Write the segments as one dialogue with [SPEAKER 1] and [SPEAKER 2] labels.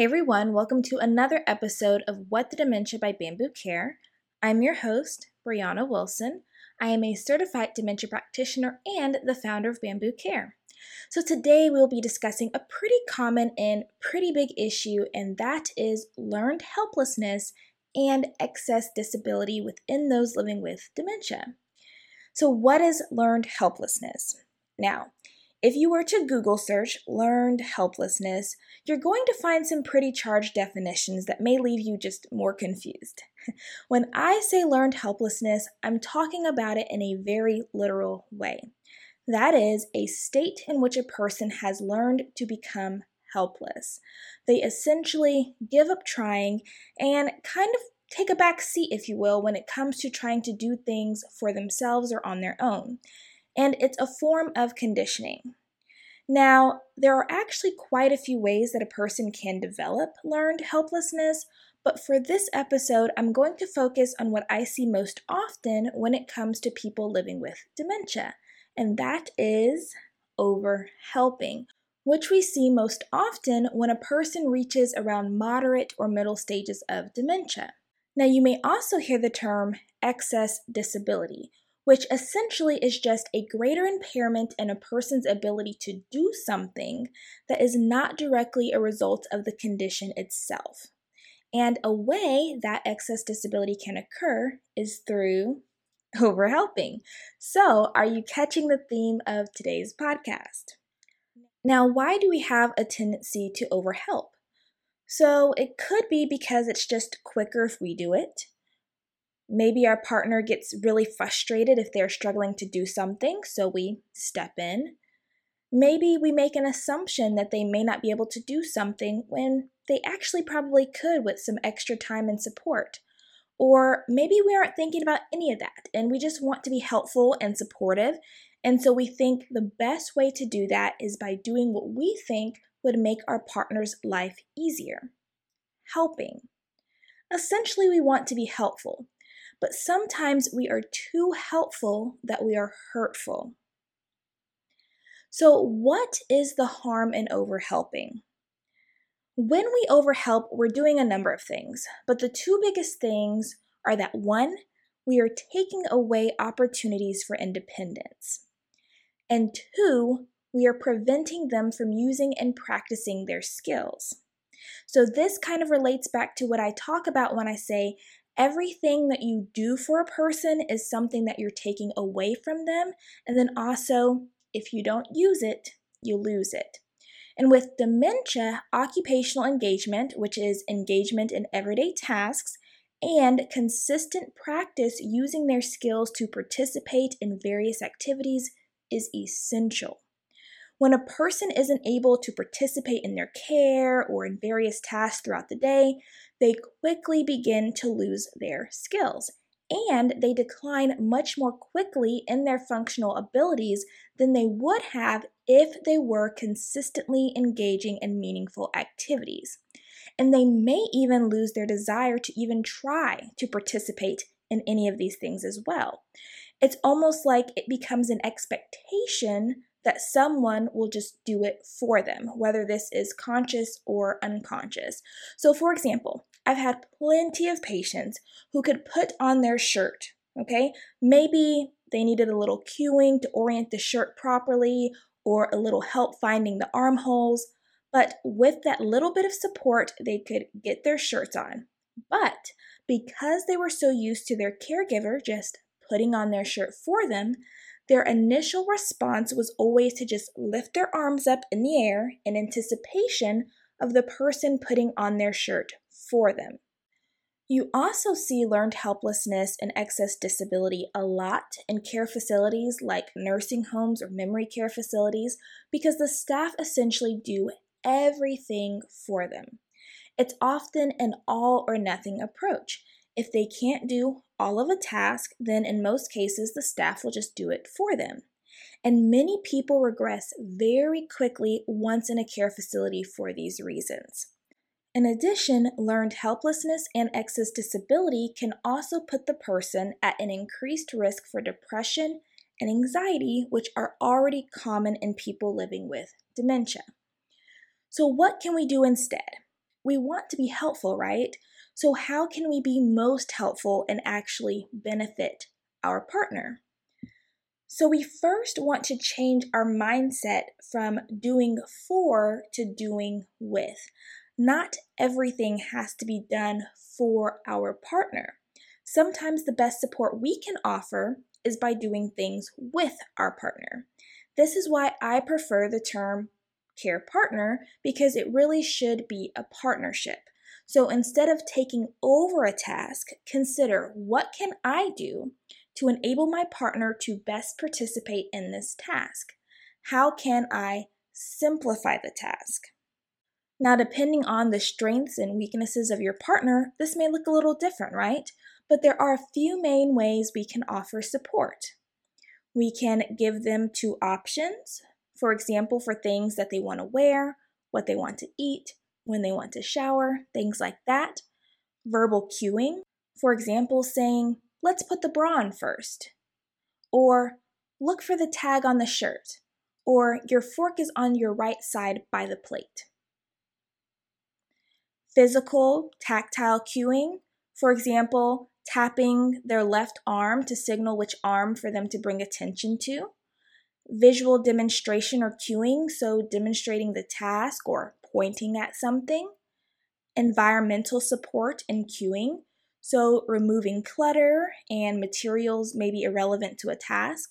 [SPEAKER 1] Hey everyone, welcome to another episode of What the Dementia by Bamboo Care. I'm your host, Brianna Wilson. I am a certified dementia practitioner and the founder of Bamboo Care. So today we'll be discussing a pretty common and pretty big issue, and that is learned helplessness and excess disability within those living with dementia. So, what is learned helplessness? Now, if you were to Google search learned helplessness, you're going to find some pretty charged definitions that may leave you just more confused. when I say learned helplessness, I'm talking about it in a very literal way. That is a state in which a person has learned to become helpless. They essentially give up trying and kind of take a back seat, if you will, when it comes to trying to do things for themselves or on their own and it's a form of conditioning. Now, there are actually quite a few ways that a person can develop learned helplessness, but for this episode, I'm going to focus on what I see most often when it comes to people living with dementia, and that is over helping, which we see most often when a person reaches around moderate or middle stages of dementia. Now, you may also hear the term excess disability, which essentially is just a greater impairment in a person's ability to do something that is not directly a result of the condition itself. And a way that excess disability can occur is through overhelping. So, are you catching the theme of today's podcast? Now, why do we have a tendency to overhelp? So, it could be because it's just quicker if we do it. Maybe our partner gets really frustrated if they're struggling to do something, so we step in. Maybe we make an assumption that they may not be able to do something when they actually probably could with some extra time and support. Or maybe we aren't thinking about any of that and we just want to be helpful and supportive. And so we think the best way to do that is by doing what we think would make our partner's life easier helping. Essentially, we want to be helpful but sometimes we are too helpful that we are hurtful. So, what is the harm in overhelping? When we overhelp, we're doing a number of things, but the two biggest things are that one, we are taking away opportunities for independence, and two, we are preventing them from using and practicing their skills. So, this kind of relates back to what I talk about when I say everything that you do for a person is something that you're taking away from them. And then also, if you don't use it, you lose it. And with dementia, occupational engagement, which is engagement in everyday tasks, and consistent practice using their skills to participate in various activities is essential. When a person isn't able to participate in their care or in various tasks throughout the day, they quickly begin to lose their skills and they decline much more quickly in their functional abilities than they would have if they were consistently engaging in meaningful activities. And they may even lose their desire to even try to participate in any of these things as well. It's almost like it becomes an expectation that someone will just do it for them, whether this is conscious or unconscious. So, for example, I've had plenty of patients who could put on their shirt, okay? Maybe they needed a little cueing to orient the shirt properly or a little help finding the armholes, but with that little bit of support, they could get their shirts on. But because they were so used to their caregiver just putting on their shirt for them, their initial response was always to just lift their arms up in the air in anticipation of the person putting on their shirt for them. You also see learned helplessness and excess disability a lot in care facilities like nursing homes or memory care facilities because the staff essentially do everything for them. It's often an all or nothing approach. If they can't do all of a task, then in most cases the staff will just do it for them. And many people regress very quickly once in a care facility for these reasons. In addition, learned helplessness and excess disability can also put the person at an increased risk for depression and anxiety, which are already common in people living with dementia. So, what can we do instead? We want to be helpful, right? So, how can we be most helpful and actually benefit our partner? So, we first want to change our mindset from doing for to doing with. Not everything has to be done for our partner. Sometimes the best support we can offer is by doing things with our partner. This is why I prefer the term care partner because it really should be a partnership. So instead of taking over a task, consider what can I do to enable my partner to best participate in this task? How can I simplify the task? Now, depending on the strengths and weaknesses of your partner, this may look a little different, right? But there are a few main ways we can offer support. We can give them two options, for example, for things that they want to wear, what they want to eat, when they want to shower, things like that. Verbal cueing, for example, saying, let's put the bra on first. Or look for the tag on the shirt. Or your fork is on your right side by the plate. Physical, tactile cueing, for example, tapping their left arm to signal which arm for them to bring attention to. Visual demonstration or cueing, so demonstrating the task or pointing at something. Environmental support and cueing, so removing clutter and materials maybe irrelevant to a task.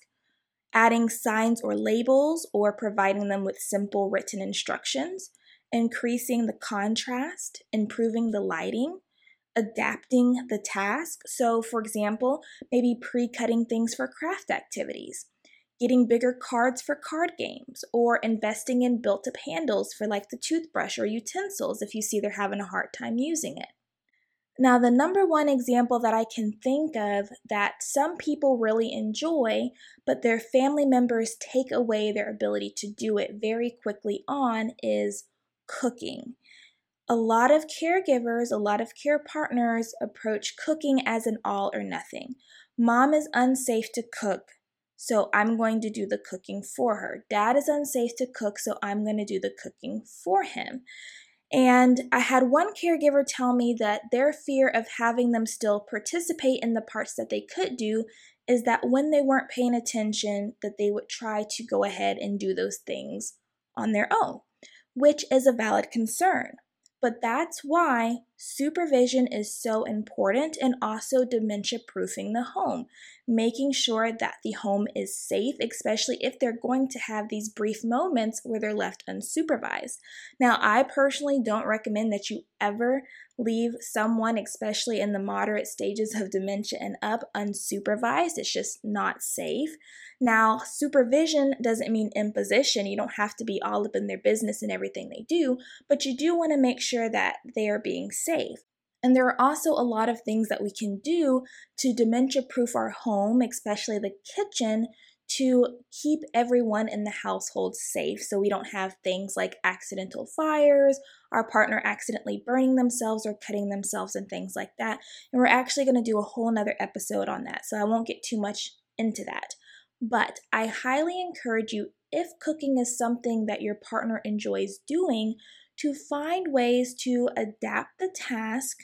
[SPEAKER 1] Adding signs or labels or providing them with simple written instructions. Increasing the contrast, improving the lighting, adapting the task. So, for example, maybe pre cutting things for craft activities, getting bigger cards for card games, or investing in built up handles for like the toothbrush or utensils if you see they're having a hard time using it. Now, the number one example that I can think of that some people really enjoy, but their family members take away their ability to do it very quickly on is cooking. A lot of caregivers, a lot of care partners approach cooking as an all or nothing. Mom is unsafe to cook, so I'm going to do the cooking for her. Dad is unsafe to cook, so I'm going to do the cooking for him. And I had one caregiver tell me that their fear of having them still participate in the parts that they could do is that when they weren't paying attention that they would try to go ahead and do those things on their own, which is a valid concern. But that's why supervision is so important and also dementia proofing the home, making sure that the home is safe, especially if they're going to have these brief moments where they're left unsupervised. Now, I personally don't recommend that you ever leave someone, especially in the moderate stages of dementia and up, unsupervised. It's just not safe. Now, supervision doesn't mean imposition. You don't have to be all up in their business and everything they do, but you do want to make sure that they are being safe. And there are also a lot of things that we can do to dementia proof our home, especially the kitchen, to keep everyone in the household safe so we don't have things like accidental fires, our partner accidentally burning themselves or cutting themselves, and things like that. And we're actually going to do a whole nother episode on that, so I won't get too much into that. But I highly encourage you, if cooking is something that your partner enjoys doing, to find ways to adapt the task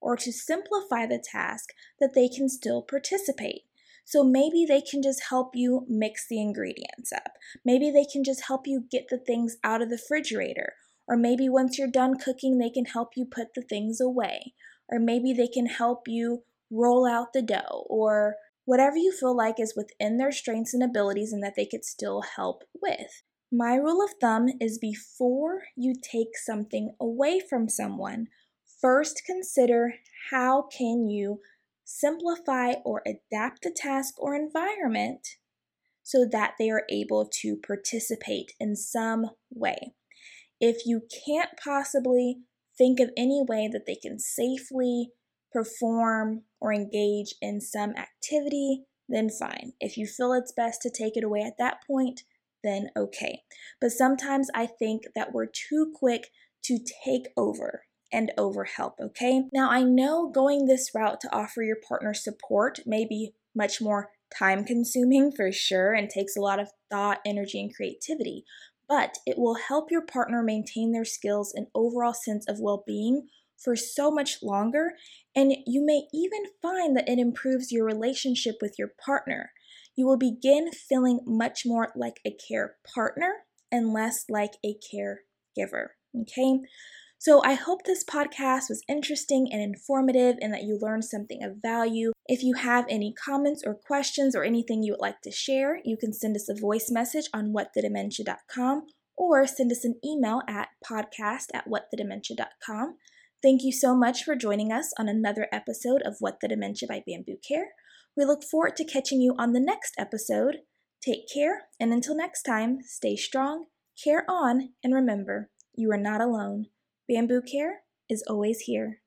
[SPEAKER 1] or to simplify the task that they can still participate. So maybe they can just help you mix the ingredients up. Maybe they can just help you get the things out of the refrigerator. Or maybe once you're done cooking, they can help you put the things away. Or maybe they can help you roll out the dough or whatever you feel like is within their strengths and abilities and that they could still help with. My rule of thumb is before you take something away from someone, first consider how can you simplify or adapt the task or environment so that they are able to participate in some way. If you can't possibly think of any way that they can safely perform, or engage in some activity, then fine. If you feel it's best to take it away at that point, then okay. But sometimes I think that we're too quick to take over and over help, okay? Now, I know going this route to offer your partner support may be much more time consuming for sure and takes a lot of thought, energy, and creativity. but it will help your partner maintain their skills and overall sense of well being for so much longer. And you may even find that it improves your relationship with your partner. You will begin feeling much more like a care partner and less like a caregiver. Okay. So I hope this podcast was interesting and informative and that you learned something of value. If you have any comments or questions or anything you would like to share, you can send us a voice message on whatthedementia.com or send us an email at podcast at whatthedementia.com. Thank you so much for joining us on another episode of What the Dementia by Bamboo Care. We look forward to catching you on the next episode. Take care, and until next time, stay strong, care on, and remember, you are not alone. Bamboo Care is always here.